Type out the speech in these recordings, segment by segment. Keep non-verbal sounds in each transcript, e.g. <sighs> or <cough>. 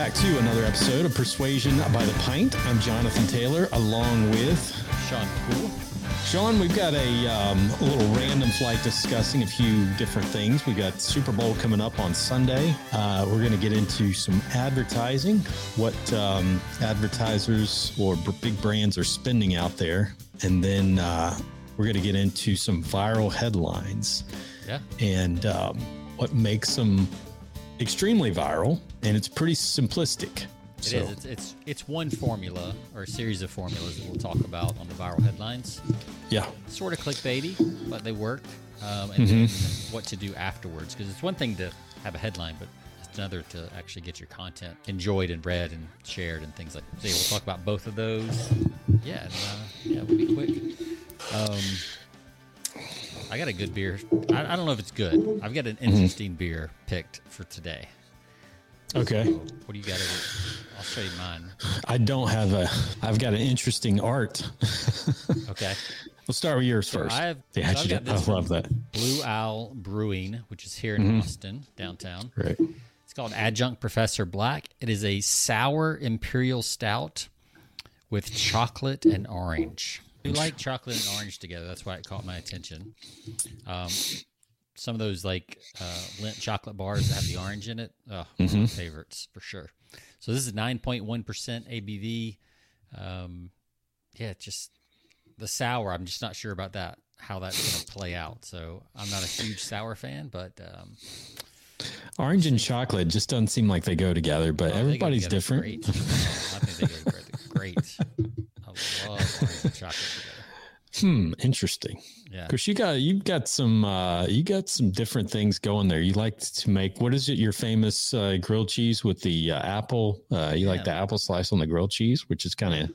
back to another episode of Persuasion by the Pint. I'm Jonathan Taylor, along with Sean Poole. Sean. We've got a, um, a little random flight discussing a few different things. We got Super Bowl coming up on Sunday. Uh, we're going to get into some advertising, what um, advertisers or b- big brands are spending out there, and then uh, we're going to get into some viral headlines Yeah. and um, what makes them extremely viral. And it's pretty simplistic. It so, is. It's, it's it's one formula or a series of formulas that we'll talk about on the viral headlines. yeah. Sort of clickbaity, but they work. Um, and then what to do afterwards, because it's one thing to have a headline, but it's another to actually get your content enjoyed and read and shared and things like. that. So yeah, we'll talk about both of those. Yeah, and, uh, yeah, we'll be quick. Um, I got a good beer. I, I don't know if it's good. I've got an interesting beer picked for today. Okay. What do you got? Over? I'll show you mine. I don't have a. I've got an interesting art. Okay. <laughs> We'll start with yours first. I have- yeah, so I've actually, got I love that. Blue Owl Brewing, which is here in Austin, downtown. Right. It's called Adjunct Professor Black. It is a sour imperial stout with chocolate and orange. We like chocolate and orange together. That's why it caught my attention. Um, some of those like uh, Lindt chocolate bars that have the orange in it, oh, one my favorites for sure. So this is 9.1% ABV. Um, yeah, just the sour. I'm just not sure about that, how that's going to play out. So I'm not a huge sour fan, but um, Orange and chocolate just doesn't seem like they go together, but Oh, everybody's together different. Great. I think they go together great. I love orange and chocolate together. Hmm. Interesting. Yeah. Because you got you've got some uh, you got some different things going there. You like to make what is it? Your famous uh, grilled cheese with the uh, apple. Uh, you like the apple slice on the grilled cheese, which is kind of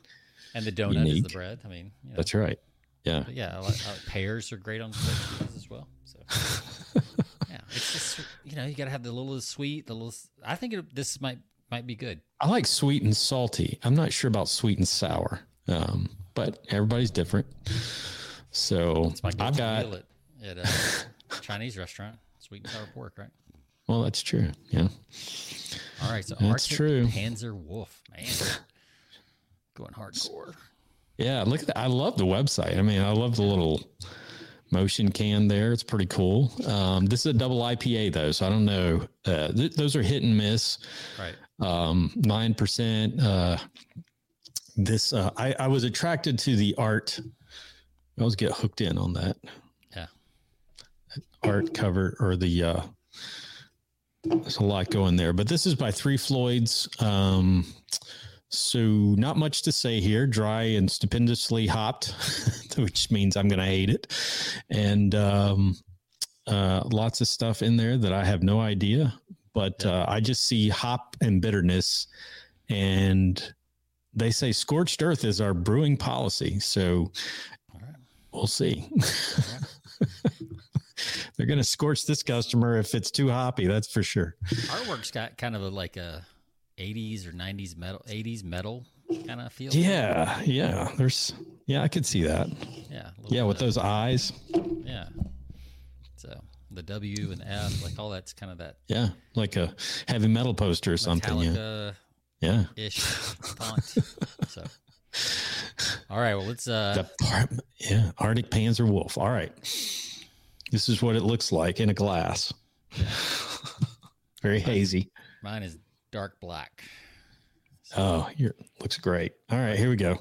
And the donut is Unique. the bread. I mean, you know, that's right. Yeah. but yeah, like, pears are great on cheese as well. So <laughs> yeah, it's just you know you got to have the little sweet, the little. I think it, this might might be good. I like sweet and salty. I'm not sure about sweet and sour, um, but everybody's different. So It's my I've got. at, at a <laughs> Chinese restaurant. Sweet and sour pork, right? Well, that's true. Yeah. All right, so That's Arctic true. Panzer Wolf, man, going hardcore. Yeah, look at that. I love the website. I mean, I love the little motion can there. It's pretty cool. Um, this is a double IPA though, so I don't know. Uh, th- those are hit and miss. Right. Um, Nine percent. Uh, this uh, I, I was attracted to the art. I always get hooked in on that Yeah. art cover or the. Uh, there's a lot going there, but this is by Three Floyds. Um, so not much to say here. Dry and stupendously hopped, <laughs> which means I'm going to hate it, and um, uh, lots of stuff in there that I have no idea. But uh, I just see hop and bitterness, and they say scorched earth is our brewing policy. So. We'll see. <laughs> They're going to scorch this customer if it's too hoppy. That's for sure. Artwork's got kind of a, like a 80s or 90s metal, 80s metal kind of feel. to it. Yeah, yeah. There's yeah, I could see that. Yeah. Yeah, with those eyes. Yeah. So the W and F, like all that's kind of that Yeah, like a heavy metal poster or something. Yeah, yeah. ish font. <laughs> So, all right. Well, let's, uh, yeah, Arctic Panzer Wolf. All right, this is what it looks like in a glass. Very hazy. mine is dark black. Oh, your looks great. All right, here we go.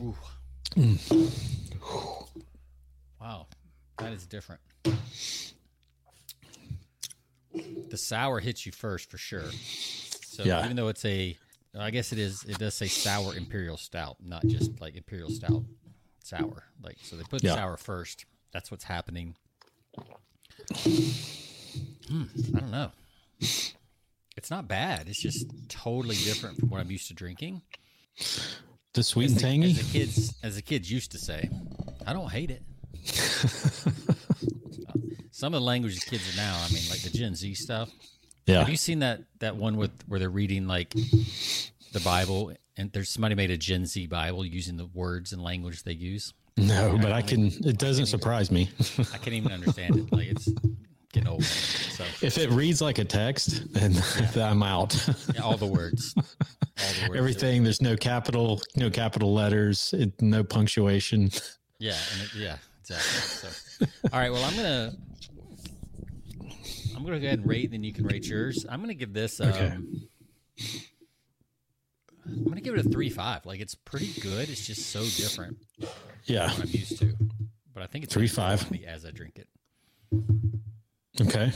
Ooh. Wow. That is different. The sour hits you first for sure. So Yeah. even though it's a, I guess it is, it does say sour imperial stout, not just like imperial stout sour. Like, so they put the Yeah. sour first. That's what's happening. Hmm, I don't know. It's not bad. It's just totally different from what I'm used to drinking. The sweet As and the, tangy. as the kids, as the kids used to say, I don't hate it. <laughs> Some of the language the kids are now, I mean, like the Gen Z stuff. Yeah, Have you seen that that one with where they're reading like the Bible and there's somebody made a Gen Z Bible using the words and language they use? no, but I can. It doesn't surprise me. I can't even understand it. Like it's getting old. So If it reads like a text, then <laughs> I'm out. yeah, all the words, <laughs> all the words. Everything. There's no capital, no capital letters, it, no punctuation. Yeah, and it, yeah, exactly. So, <laughs> all right. Well, I'm gonna I'm gonna go ahead and rate, and then you can rate yours. I'm gonna give this. Um, Okay. I'm gonna give it a three five. Like it's pretty good. It's just so different Yeah. than what I'm used to. But I think it's three five as I drink it. Okay.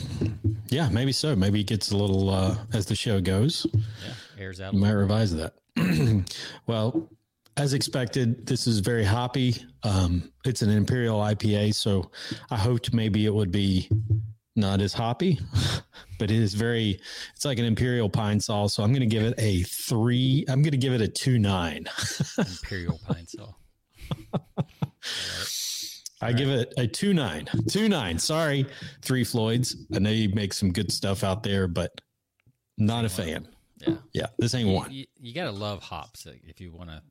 Yeah, maybe so. Maybe it gets a little uh, as the show goes. Yeah, airs out. You might revise that. <clears throat> well, as expected, this is very hoppy. Um, it's an imperial IPA, so I hoped maybe it would be not as hoppy, <laughs> but it is very. It's like an imperial Pine Sol. so I'm going to give it a three. I'm going to give it a two nine. <laughs> Imperial Pine Sol. I give it a two nine. Two nine. Sorry, three Floyds. I know you make some good stuff out there, but not a fan. Yeah, Yeah, this ain't one. you, you gotta love hops if you want to.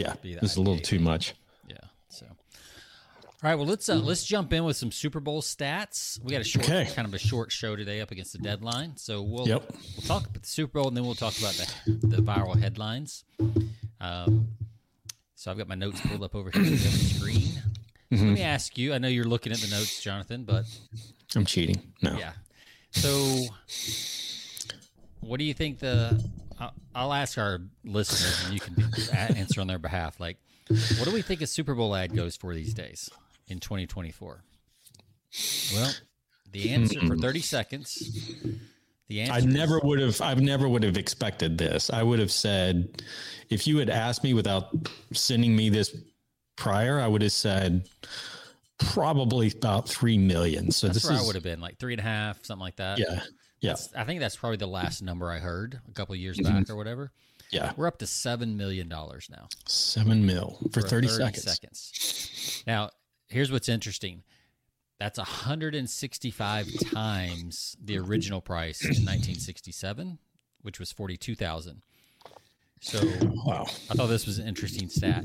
Yeah, be is a little too much. Yeah. So. All right. Well, let's uh, let's jump in with some Super Bowl stats. We got a short, Okay. kind of a short show today up against the deadline. So we'll Yep. we'll talk about the Super Bowl and then we'll talk about the the viral headlines. Um, so I've got my notes pulled up over here on the screen. Mm-hmm. Let me ask you. I know you're looking at the notes, Jonathan, but I'm cheating. No. yeah. So, what do you think the? I'll, ask our listeners, and you can <laughs> answer on their behalf. Like, what do we think a Super Bowl ad goes for these days in 2024? Well, the answer for hmm. 30 seconds. The answer. I never would have. I never would have expected this. I would have said, if you had asked me without sending me this prior, I would have said probably about three million. So That's this is I would have been, like three and a half, something like that. yeah, yeah, I think that's probably the last number I heard a couple years Mm-hmm. back or whatever. yeah. We're up to seven million dollars now. Seven mil for, for 30, 30 seconds. seconds. Now, here's what's interesting. That's 165 times the original price in 1967, which was 42,000. So Wow. I thought this was an interesting stat.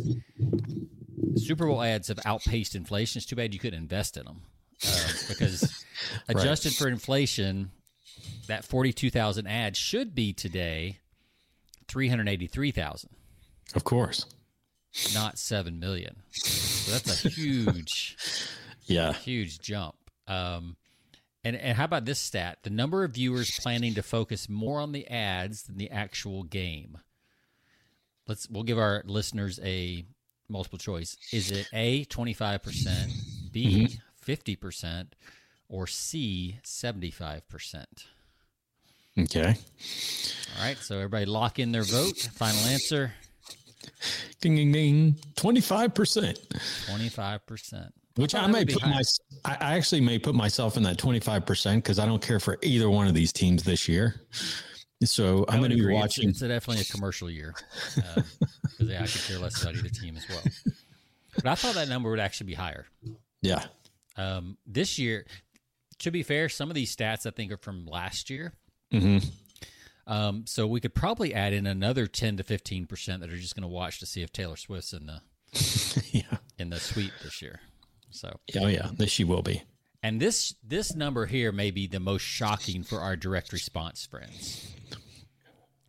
Super Bowl ads have outpaced inflation. It's too bad you couldn't invest in them uh, because <laughs> adjusted for inflation, that 42,000 ad should be today 383,000 Of course. not seven million. So that's a huge, <laughs> Yeah. huge jump. Um, and and how about this stat? The number of viewers planning to focus more on the ads than the actual game. Let's we'll give our listeners a multiple choice. Is it A twenty five percent, B 50 percent, or C seventy five percent? Okay. All right, so everybody lock in their vote. Final answer: Ding ding ding. Twenty five percent. twenty five percent. Which I, that may put my, I I actually may put myself in that twenty five percent because I don't care for either one of these teams this year. So I'm going to be watching. It's, it's definitely a commercial year because yeah, I could care less about either team as well. But I thought that number would actually be higher. Yeah. Um, this year, to be fair, some of these stats I think are from last year. Hmm Um, so we could probably add in another ten to fifteen percent that are just going to watch to see if Taylor Swift's in the <laughs> yeah. in the suite this year. So, Oh yeah. This she will be. and this this number here may be the most shocking for our direct response friends.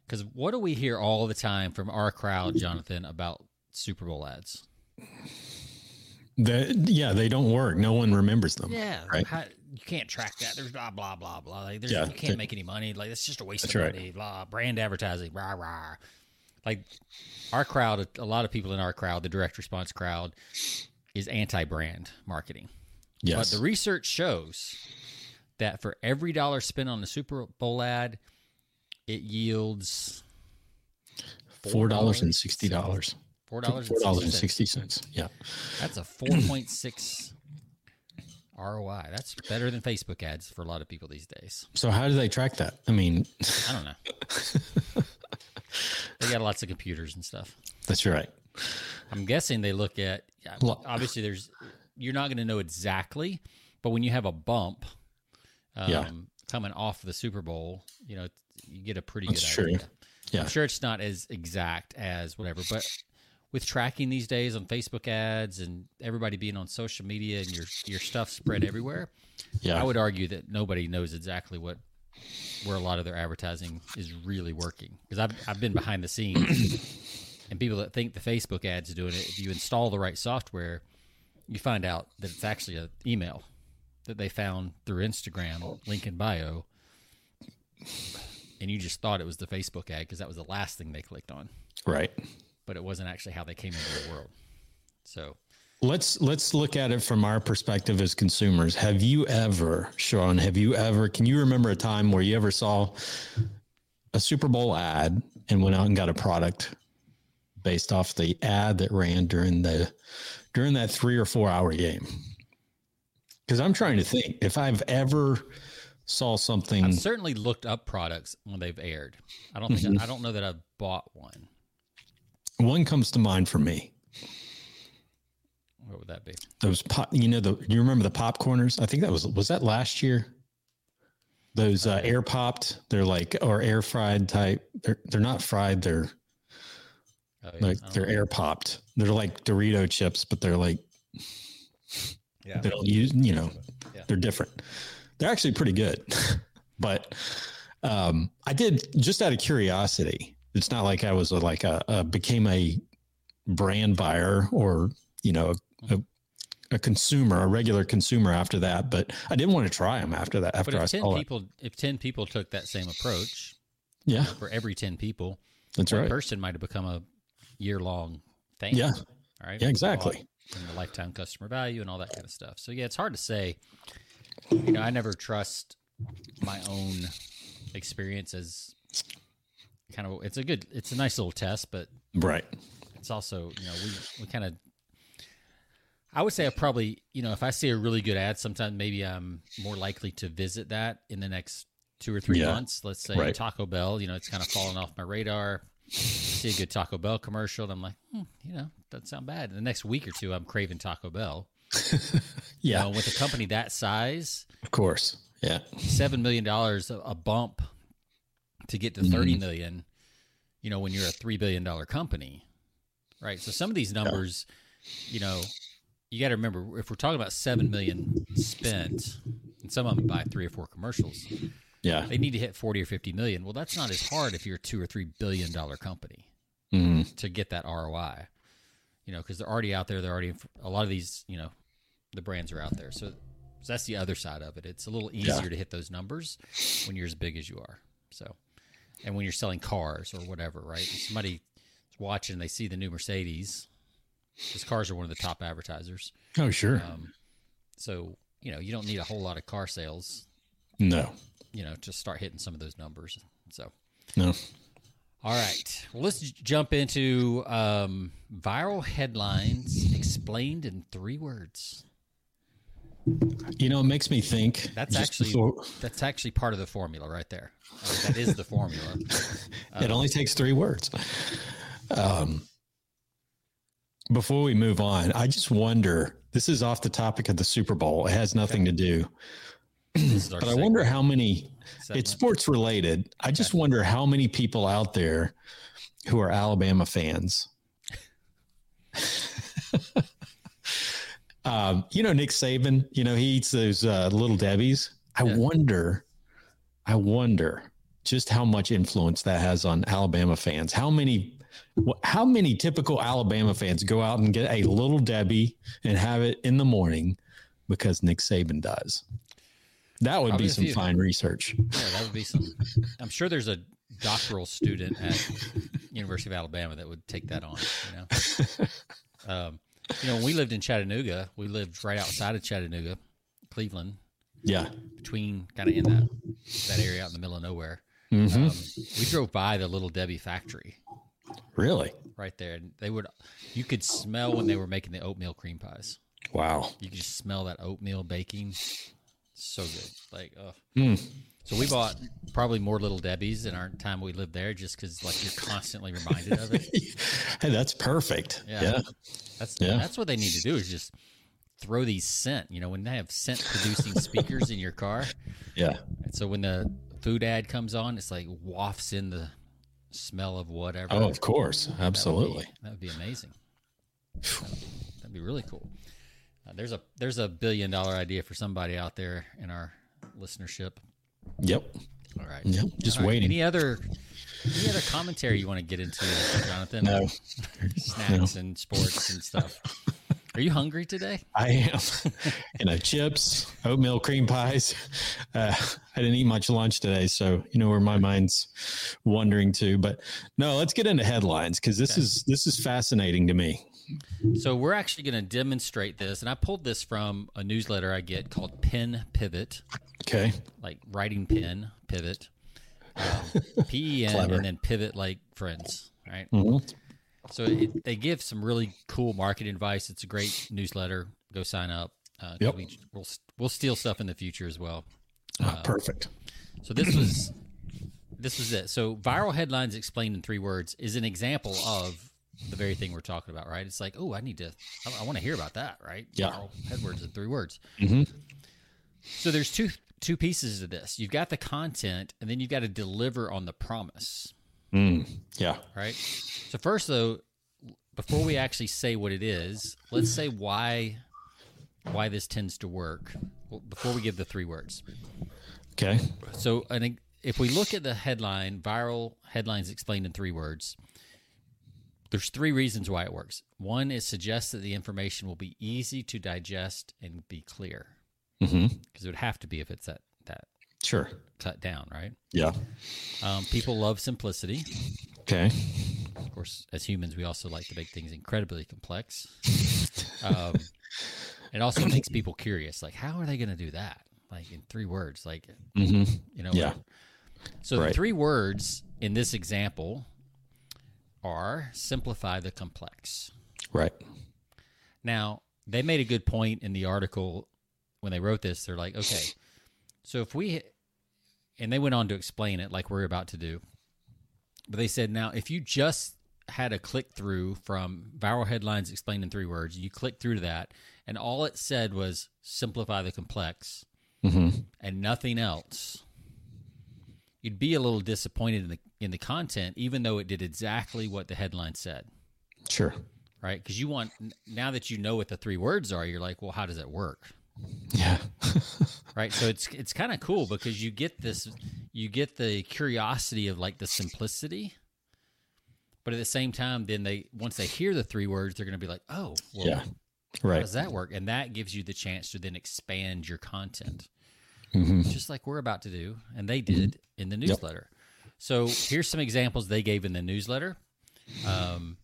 Because what do we hear all the time from our crowd, Jonathan, about Super Bowl ads? The, yeah, they don't work. No one remembers them. Yeah, Right. how- you can't track that. There's blah blah blah blah. Like, there's, Yeah, you can't make any money. Like it's just a waste That's of right. money. Blah brand advertising. Rah rah. Like our crowd, a lot of people in our crowd, the direct response crowd, is anti-brand marketing. Yes. But the research shows that for every dollar spent on the Super Bowl ad, it yields Four dollars and sixty dollars. four dollars Four dollars and sixty cents. Yeah. That's a four point six ROI. That's better than Facebook ads for a lot of people these days. So how do they track that? I mean, I don't know. they got lots of computers and stuff. that's right. I'm guessing they look at yeah, Well- obviously there's you're not going to know exactly, but when you have a bump um, Yeah. coming off the Super Bowl, you know, you get a pretty That's good true. idea. Yeah. I'm sure it's not as exact as whatever, but with tracking these days on Facebook ads and everybody being on social media and your your stuff spread everywhere, Yeah. I would argue that nobody knows exactly what where a lot of their advertising is really working because I've I've been behind the scenes and people that think the Facebook ads are doing it. If you install the right software, you find out that it's actually an email that they found through Instagram, link in bio, and you just thought it was the Facebook ad because that was the last thing they clicked on, right. But it wasn't actually how they came into the world. So Let's let's look at it from our perspective as consumers. Have you ever, Sean, have you ever can you remember a time where you ever saw a Super Bowl ad and went out and got a product based off the ad that ran during the during that 3 or 4 hour game? Cuz I'm trying to think if I've ever saw something I've certainly looked up products when they've aired. I don't think mm-hmm. I don't know that I've bought one. One comes to mind for me. What would that be? Those pop, you know, the you remember the popcorners? I think that was was that last year. Those uh, air popped, they're like or air fried type. They're they're not fried. They're Oh, yeah. like they're know. air popped. They're like Dorito chips, but they're like yeah. they don't use. You know, Yeah. they're different. They're actually pretty good, <laughs> but um, I did just out of curiosity. It's not like I was a, like a, a became a brand buyer or you know a, a consumer, a regular consumer after that. But I didn't want to try them after that. But After I if ten saw it, people, if ten people took that same approach, yeah, for every ten people, that's one right. person might have become a year long thing. Yeah. All right. Yeah, exactly. And the lifetime customer value and all that kind of stuff. So yeah, it's hard to say. You know, I never trust my own experience as kind of. It's a good. It's a nice little test, but Right. it's also you know we we kind of i would say i probably you know if i see a really good ad sometimes maybe i'm more likely to visit that in the next two or three Yeah. months let's say Right. taco bell you know it's kind of fallen off my radar see a good taco bell commercial and i'm like hmm, you know doesn't sound bad the next week or two i'm craving taco bell <laughs> Yeah, you know, with a company that size of course. Yeah. seven million dollars a a bump to get to Mm-hmm. thirty million. You know, when you're a three billion dollar company, right? So some of these numbers, you know, you got to remember if we're talking about seven million spent, and some of them buy three or four commercials, Yeah. they need to hit forty or fifty million. Well, that's not as hard if you're a two or three billion dollar company Mhm. to get that ROI. You know, because they're already out there. They're already a lot of these. You know, the brands are out there. So, so that's the other side of it. It's a little easier Yeah. to hit those numbers when you're as big as you are. So, and when you're selling cars or whatever, right? If somebody's watching, they see the new Mercedes. Because cars are one of the top advertisers. Oh, sure. Um, so you know, you don't need a whole lot of car sales. no. You know, to start hitting some of those numbers. So. No. All right. Well, let's jump into um, viral headlines explained in three words. You know, it makes me think. That's actually before- that's actually part of the formula right there. I mean, that is the formula. <laughs> it only takes three words. Um, before we move on, I just wonder. This is off the topic of the Super Bowl. It has nothing to do, <clears throat> but I wonder how many. Segment. It's sports related. I just wonder how many people out there who are Alabama fans. Um, you know Nick Saban. You know he eats those uh, little Debbie's. I Yeah. wonder. I wonder just how much influence that has on Alabama fans. How many? How many typical Alabama fans go out and get a little Debbie and have it in the morning because Nick Saban does? That would Probably be some fine research. Yeah, that would be some. I'm sure there's a doctoral student at University of Alabama that would take that on. You know, <laughs> um, you know, when we lived in Chattanooga, we lived right outside of Chattanooga, Cleveland, Yeah. between kind of in that that area out in the middle of nowhere. Mhm. Um, we drove by the little Debbie factory really? right there, and they would. You could smell when they were making the oatmeal cream pies. Wow. You could just smell that oatmeal baking. So good, like oh. Mm. So we bought probably more little Debbie's in our time we lived there, just because like you're constantly reminded of it. <laughs> Hey, that's perfect. Yeah. Yeah. That's Yeah. that's what they need to do is just throw these scent. You know, when they have scent producing <laughs> speakers in your car, Yeah. and so when the food ad comes on, it's like wafts in the smell of whatever. Oh, of course. That would be- Absolutely. that would be amazing. That'd be really cool. Uh, there's a there's a billion dollar idea for somebody out there in our listenership. Yep. All right. Yep. Just right, waiting. Any other any other commentary you want to get into, Jonathan? No. Snacks and sports and stuff. Are you hungry today? I am. <laughs> you know, chips, oatmeal cream pies. Uh, I didn't eat much lunch today, so you know where my mind's wandering to. But no, let's get into headlines because this is this is fascinating to me. So we're actually going to demonstrate this, and I pulled this from a newsletter I get called Pen Pivot, Okay. like writing pen pivot, um, <laughs> P E N, and then pivot like friends, right? Mhm. So it, they give some really cool market advice. It's a great newsletter. Go sign up. Uh, Yep. we, we'll we'll steal stuff in the future as well. Ah, perfect. So this was this was it. So viral headlines explained in three words is an example of the very thing we're talking about, right? It's like, oh, I need to, I, I want to hear about that, right? Yeah. Viral headwords in three words. Mhm. So there's two two pieces of this. You've got the content, and then you've got to deliver on the promise, Mm, yeah. right? So first, though, before we actually say what it is, let's say why why this tends to work. Well, before we give the three words. Okay. So, an, if we look at the headline, viral headlines explained in three words, there's three reasons why it works. One, it suggests that the information will be easy to digest and be clear, because it would have to be if it's that that Sure. cut down, right? Yeah. Um, people love simplicity. Okay. Of course, as humans, we also like to make things incredibly complex. Um, <laughs> it also makes people curious, like how are they going to do that? Like in three words, like hmm you know Yeah. so the three words in this example are simplify the complex Right. now they made a good point in the article when they wrote this they're like <laughs> okay so if we and they went on to explain it like we're about to do but they said now if you just had a click through from viral headlines explained in three words you click through to that and all it said was simplify the complex hmm and nothing else, you'd be a little disappointed in the in the content, even though it did exactly what the headline said, Sure. right? Because you want now that you know what the three words are, you're like, well, how does it work, Yeah. right? So it's it's kind of cool because you get this, you get the curiosity of like the simplicity, but at the same time, then they once they hear the three words, they're going to be like, oh, well, yeah. how Right. does that work? And that gives you the chance to then expand your content. hmm just like we're about to do, and they did in the newsletter. So here's some examples they gave in the newsletter um,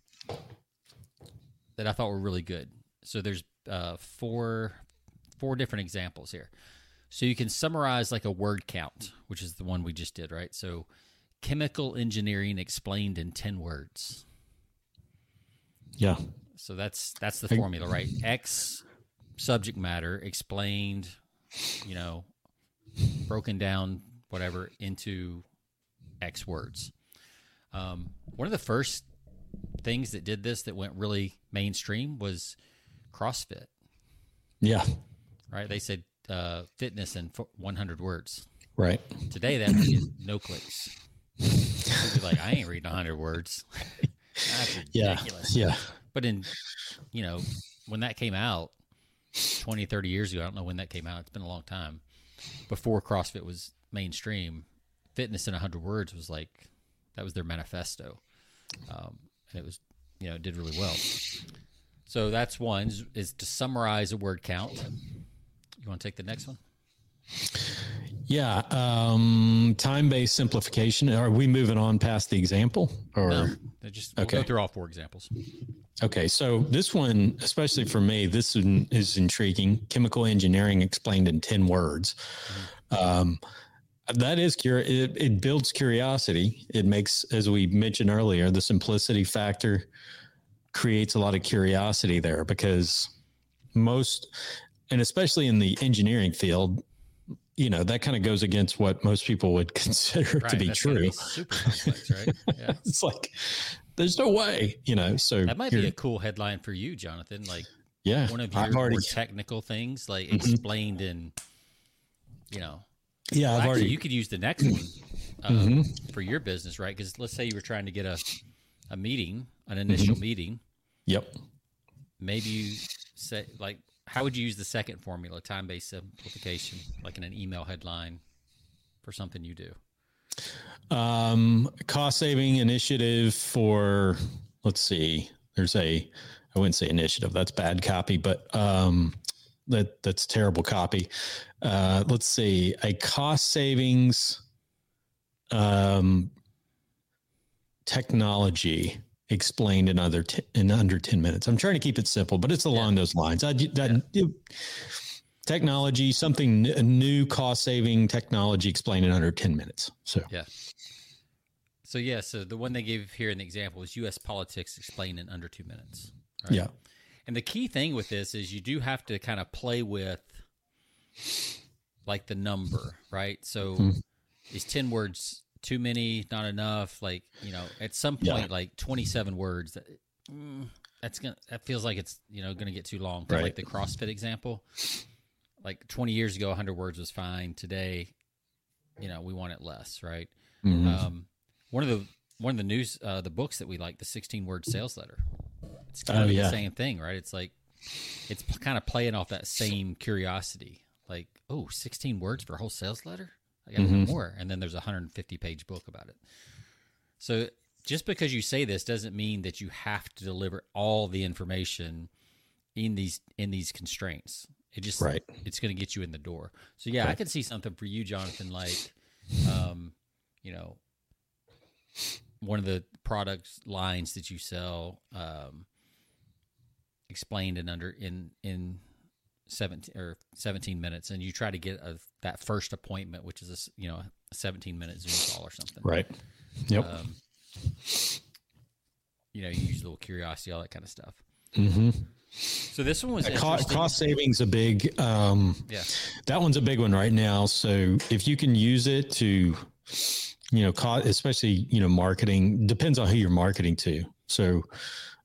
that I thought were really good. So there's uh, four four different examples here. So you can summarize like a word count, which is the one we just did, right? So chemical engineering explained in ten words. Yeah. So that's that's the formula, right? X subject matter explained, you know, broken down, whatever, into X words. Um, one of the first things that did this that went really mainstream was CrossFit, Yeah. Right? They said uh, fitness in 100 words. Right. Today that get no clicks. You'd be like, I ain't reading 100 words. That's <laughs> Yeah. ridiculous. Yeah. But in, you know, when that came out 20, 30 years ago, I don't know when that came out. It's been a long time. Before CrossFit was mainstream, fitness in 100 words was like, that was their manifesto. Um, and it was, you know, it did really well. So that's one is, is to summarize a word count. You want to take the next one? Yeah. Um, time based simplification. Are we moving on past the example or? No, just we'll go through all four examples. Okay, so this one, especially for me, this one is intriguing. Chemical engineering explained in ten words. Um, that is cur- it, it builds curiosity. It makes, as we mentioned earlier, the simplicity factor creates a lot of curiosity there because most, and especially in the engineering field, you know that kind of goes against what most people would <laughs> consider to be true. super complex, right? Yeah. <laughs> it's like there's no way, you know. So That might be a cool headline for you, Jonathan. Like yeah. one of your I've already, more technical things, like Mhm. explained in, you know. yeah, Well, I've actually, already. you could use the next one <clears throat> um, Mhm. for your business, right? Because let's say you were trying to get a a meeting, an initial Mhm. meeting, Yep. maybe you say like how would you use the second formula, time based simplification, like in an email headline for something you do? Um, cost saving initiative for let's see. There's a I wouldn't say initiative. That's bad copy, but um, that that's terrible copy. Uh, let's see. A cost savings um, technology explained in under t- in under 10 minutes. I'm trying to keep it simple, but it's along yeah. those lines. I, that, yeah. technology, something new cost saving technology explained in under 10 minutes. So, yeah. So, yeah, so the one they gave here in the example is US politics explained in under two minutes. Right? Yeah. And the key thing with this is you do have to kind of play with like the number, right? So, mm-hmm. is 10 words too many, not enough. Like you know, at some point, yeah. like twenty seven words. That, mm, that's gonna. That feels like it's you know gonna get too long. Right. Like the CrossFit example. Like twenty years ago, hundred words was fine. Today, you know, we want it less, right? Mm-hmm. Um, one of the one of the news uh, the books that we like, the sixteen word sales letter. It's kind oh, of yeah. the same thing, right? It's like it's kind of playing off that same curiosity. Like, oh, 16 words for a whole sales letter? I got mm-hmm. more. And then there's a 150 page book about it. So just because you say this doesn't mean that you have to deliver all the information in these in these constraints. It just right. it's going to get you in the door. So yeah, right. I could see something for you, Jonathan, like, um, you know, one of the product lines that you sell, um, explained and under in in 17 or 17 minutes and you try to get a, that first appointment which is a you know a 17 minute zoom call or something. Right. Yep. Um, you know you use a little curiosity all that kind of stuff. Mm-hmm. so this one was cost, cost savings a big um yeah. that one's a big one right now. So if you can use it to you know cost, especially you know marketing depends on who you're marketing to. So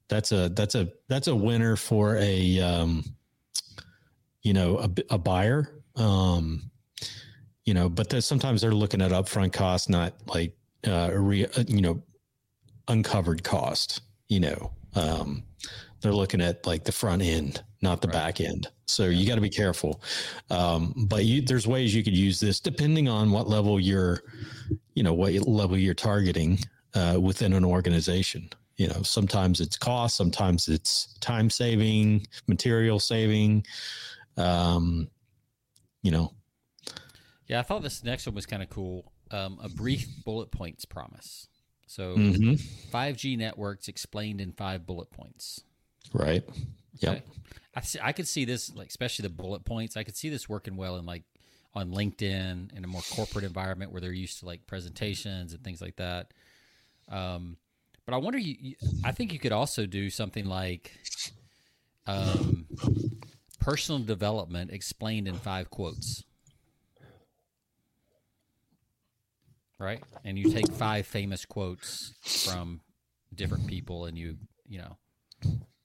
that's a that's a that's a winner for a um you know, a, a buyer. Um, you know, but sometimes they're looking at upfront cost, not like, uh, re, uh, you know, uncovered cost, you know, um, they're looking at like the front end, not the right. back end. So yeah. you got to be careful. Um, but you, there's ways you could use this depending on what level you're, you know, what level you're targeting uh, within an organization. You know, sometimes it's cost, sometimes it's time saving, material saving um, you know. Yeah, I thought this next one was kind of cool. Um, a brief bullet points promise. So, mm-hmm. 5G networks explained in five bullet points. Right. Okay. I, see, I could see this, like especially the bullet points. I could see this working well in like on LinkedIn in a more corporate environment where they're used to like presentations and things like that. Um, but I wonder, you, you I think you could also do something like, um, personal development explained in five quotes. Right? And you take five famous quotes from different people and you, you know,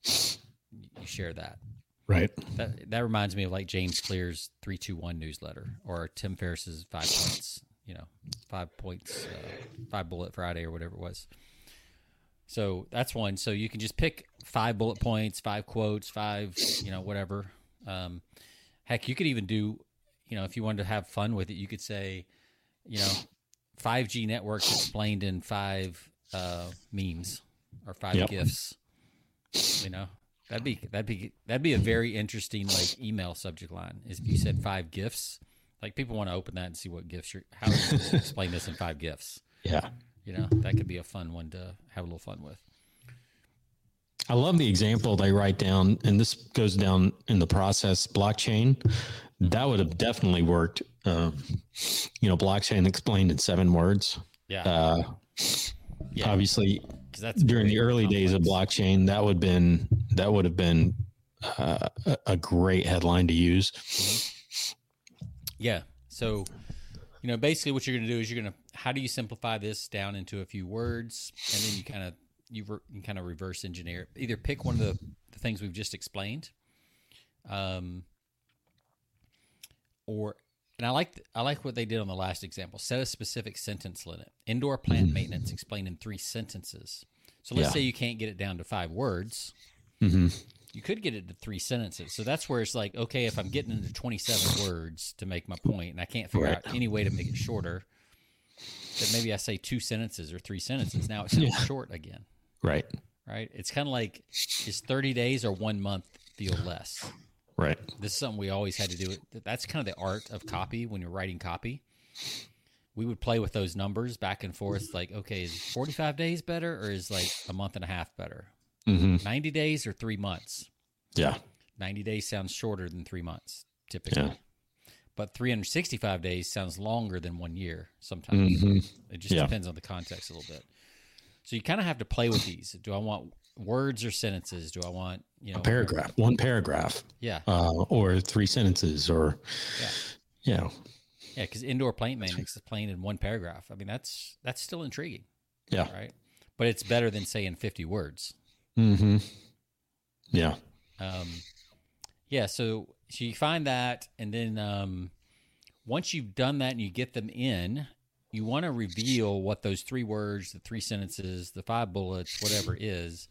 you share that. Right. That that reminds me of like James Clear's 321 newsletter or Tim Ferriss's 5 points, you know, 5 points uh, 5 bullet Friday or whatever it was. So that's one. So you can just pick five bullet points, five quotes, five, you know, whatever um, heck, you could even do, you know, if you wanted to have fun with it, you could say, you know, 5G networks explained in five uh, memes or five yep. gifs. You know, that'd be that'd be that'd be a very interesting like email subject line. Is if you said five gifs, like people want to open that and see what gifts you're. How you explain this in five gifs? Yeah, you know that could be a fun one to have a little fun with. I love the example they write down, and this goes down in the process blockchain. That would have definitely worked. Um, you know, blockchain explained in seven words. Yeah. Uh, yeah. Obviously, that's during the early complex. days of blockchain, that would been that would have been uh, a great headline to use. Yeah. So, you know, basically, what you're going to do is you're going to how do you simplify this down into a few words, and then you kind of you, re- you kind of reverse engineer. Either pick one of the, the things we've just explained, um, or and I like I like what they did on the last example. Set a specific sentence limit. Indoor plant mm-hmm. maintenance explained in three sentences. So let's yeah. say you can't get it down to five words. Mm-hmm. You could get it to three sentences. So that's where it's like, okay, if I'm getting into 27 words to make my point and I can't figure Right. out any way to make it shorter, then maybe I say two sentences or three sentences. Now it sounds Yeah. short again, Right. right? It's kind of like, is 30 days or one month feel less? Right. This is something we always had to do. That's kind of the art of copy when you're writing copy. We would play with those numbers back and forth. Like, okay, is 45 days better or is like a month and a half better? hmm 90 days or three months? Yeah. 90 days sounds shorter than three months, typically. Yeah. But 365 days sounds longer than one year sometimes. hmm It just Yeah. depends on the context a little bit. So you kind of have to play with these. Do I want words or sentences? Do I want, you know, A paragraph, one paragraph, Yeah. uh, or three sentences, or Yeah. you know, Yeah. Because indoor plane maintenance is plain in one paragraph. I mean, that's that's still intriguing, yeah. right? But it's better than saying 50 words. hmm Yeah. Um, yeah, so so you find that, and then um, once you've done that and you get them in, you want to reveal what those three words, the three sentences, the five bullets, whatever is.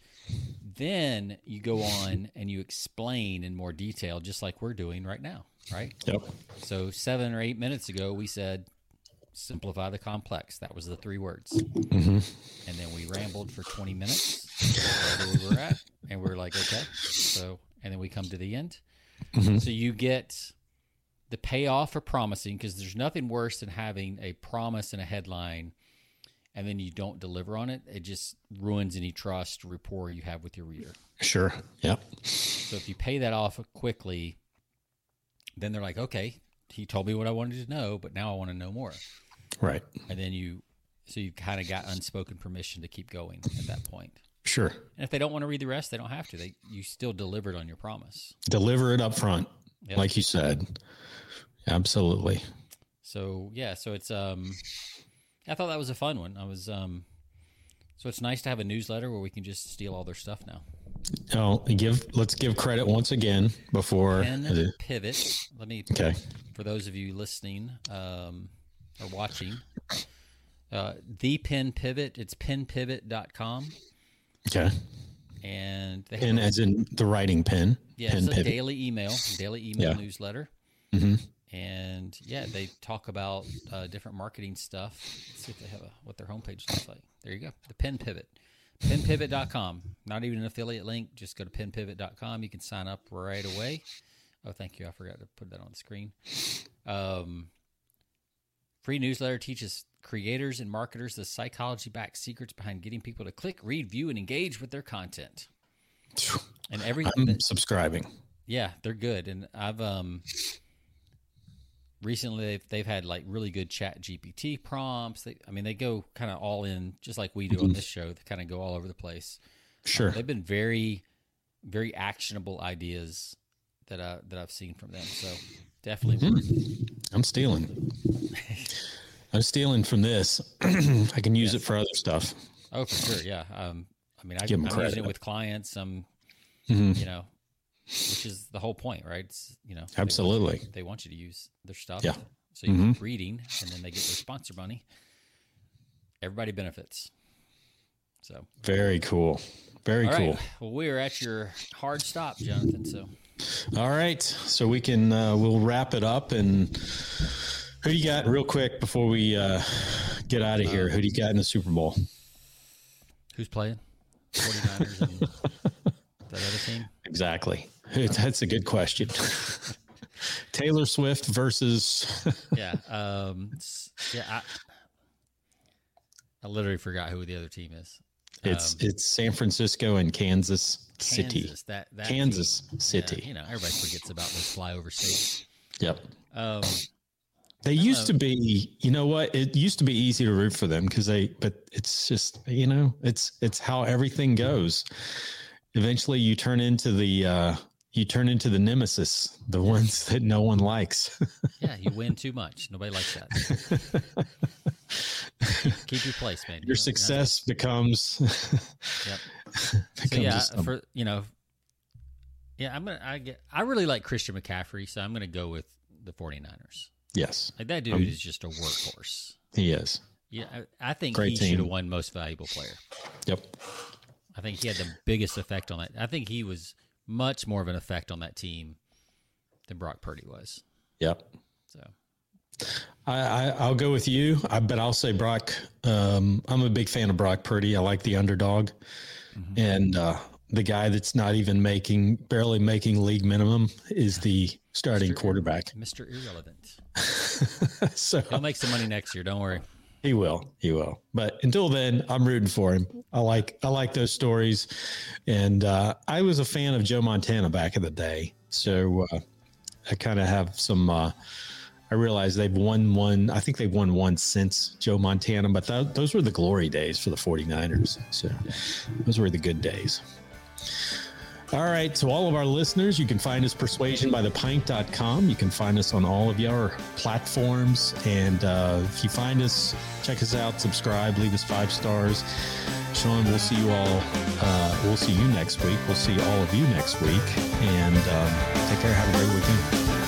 Then you go on and you explain in more detail, just like we're doing right now, right? Yep. So seven or eight minutes ago, we said simplify the complex. That was the three words, hmm and then we rambled for twenty minutes wherever we were at, and we are like, okay, so and then we come to the end. Mhm. So you get the payoff for promising because there's nothing worse than having a promise and a headline and then you don't deliver on it. It just ruins any trust rapport you have with your reader. Sure. Yep. So if you pay that off quickly, then they're like, okay, he told me what I wanted to know, but now I want to know more. Right. And then you, so you kind of got unspoken permission to keep going at that point. Sure. And if they don't want to read the rest, they don't have to. They you still delivered on your promise. Deliver it up front, Yep. like you said. Absolutely. So yeah, so it's um, I thought that was a fun one. I was um, so it's nice to have a newsletter where we can just steal all their stuff now. Oh, give. Let's give credit once again before. Pivot. Let me Okay. for those of you listening um, or watching. Uh, the pen pivot. It's penpivot.com. Okay. And they Pen have, as in the writing pen. yeah, pen it's a pivot. daily email, daily email Yeah. newsletter. hmm and yeah, they talk about uh, different marketing stuff. Let's see if they have a, what their homepage looks like. There you go, the Pen Pivot, penpivot.com. Not even an affiliate link. Just go to penpivot.com. You can sign up right away. Oh, thank you. I forgot to put that on the screen. Um, free newsletter teaches creators and marketers the psychology-backed secrets behind getting people to click, read, view, and engage with their content. <sighs> And every I'm subscribing. yeah, they're good, and I've um recently they've, they've had like really good Chat GPT prompts. They, I mean, they go kind of all in, just like we do on mm-hmm. this show. They kind of go all over the place. Um, sure. They've been very, very actionable ideas that I that I've seen from them. So definitely, mm-hmm. worth- I'm stealing. <laughs> I'm stealing from this. <clears throat> I can use it for other stuff. oh for sure, yeah. Um, I mean, I, Give I'm credit. using it with clients. I'm, Mhm. you know, which is the whole point, right? It's, you know, they want you- Absolutely. they want you to use their stuff. Yeah. So you Mhm. keep reading, and then they get their sponsor money. Everybody benefits. So, Very cool. Very all cool. right. Well, we are at your hard stop, Jonathan. So, All right. So we can uh, we'll wrap it up and who do you got real quick before we uh, get out of here? Who do you got in the Super Bowl? who's playing? 49ers and that other team? Exactly. That's a good question. <laughs> Taylor Swift versus <laughs> Yeah. Um, yeah. I, I literally forgot who the other team is. it's Um, it's San Francisco and Kansas City. Kansas. That, that Kansas team. City. Yeah, you know, everybody forgets about those flyover states. Yep. Um, They used to be, you know what? It used to be easy to root for them because they, but it's just, you know, it's it's how everything goes. Eventually, you turn into the uh, you turn into the nemesis, the ones <laughs> that no one likes. yeah, you win too much. Nobody likes that. <laughs> Keep your place, man. Your You know, success becomes. <laughs> Yep. becomes so yeah, for you know, yeah, I'm gonna. I get. I really like Christian McCaffrey, so I'm gonna go with the 49ers. Yes, Like that dude Um, is just a workhorse. he is. Yeah, I, I think Great he should have won Most Valuable Player. Yep. I think he had the biggest effect on that. I think he was much more of an effect on that team than Brock Purdy was. Yep. So I, I I'll go with you, I, but I'll say Brock. Um, I'm a big fan of Brock Purdy. I like the underdog, and uh, the guy that's not even making, barely making league minimum, is the starting Mr. quarterback. Mr. Irrelevant. <laughs> so He'll make some money next year. Don't worry. He will. He will. But until then, I'm rooting for him. I like I like those stories, and uh, I was a fan of Joe Montana back in the day. So uh, I kind of have some. Uh, I realize they've won one. I think they've won one since Joe Montana, but th- those were the glory days for the 49ers. So those were the good days. All right. To all of our listeners, you can find us persuasionbythepint.com. You can find us on all of your platforms. And uh, if you find us, check us out, subscribe, leave us five stars. Sean, we'll see you all. Uh, we'll see you next week. We'll see all of you next week. And um, take care. Have a great weekend.